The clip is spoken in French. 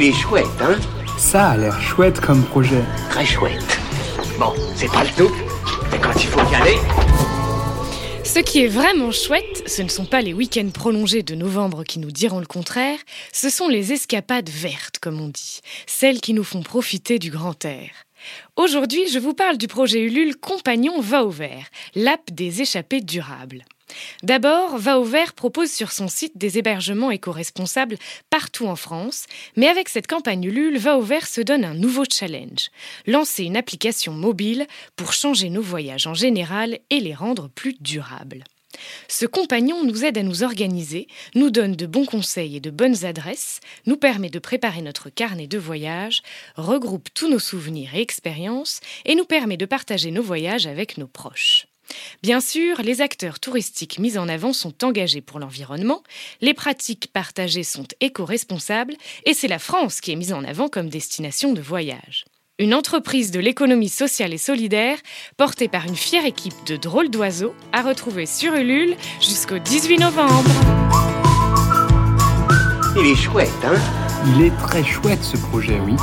Il est chouette, hein Ça a l'air chouette comme projet. Très chouette. Bon, c'est pas le tout, mais quand il faut y aller... Ce qui est vraiment chouette, ce ne sont pas les week-ends prolongés de novembre qui nous diront le contraire, ce sont les escapades vertes, comme on dit, celles qui nous font profiter du grand air. Aujourd'hui, je vous parle du projet Ulule Compagnon Va au vert, l'app des échappées durables. D'abord, Va propose sur son site des hébergements éco-responsables partout en France, mais avec cette campagne Ulule, Va se donne un nouveau challenge lancer une application mobile pour changer nos voyages en général et les rendre plus durables. Ce compagnon nous aide à nous organiser, nous donne de bons conseils et de bonnes adresses, nous permet de préparer notre carnet de voyage, regroupe tous nos souvenirs et expériences et nous permet de partager nos voyages avec nos proches. Bien sûr, les acteurs touristiques mis en avant sont engagés pour l'environnement, les pratiques partagées sont éco-responsables et c'est la France qui est mise en avant comme destination de voyage. Une entreprise de l'économie sociale et solidaire, portée par une fière équipe de drôles d'oiseaux, à retrouver sur Ulule jusqu'au 18 novembre. Il est chouette, hein? Il est très chouette ce projet, oui.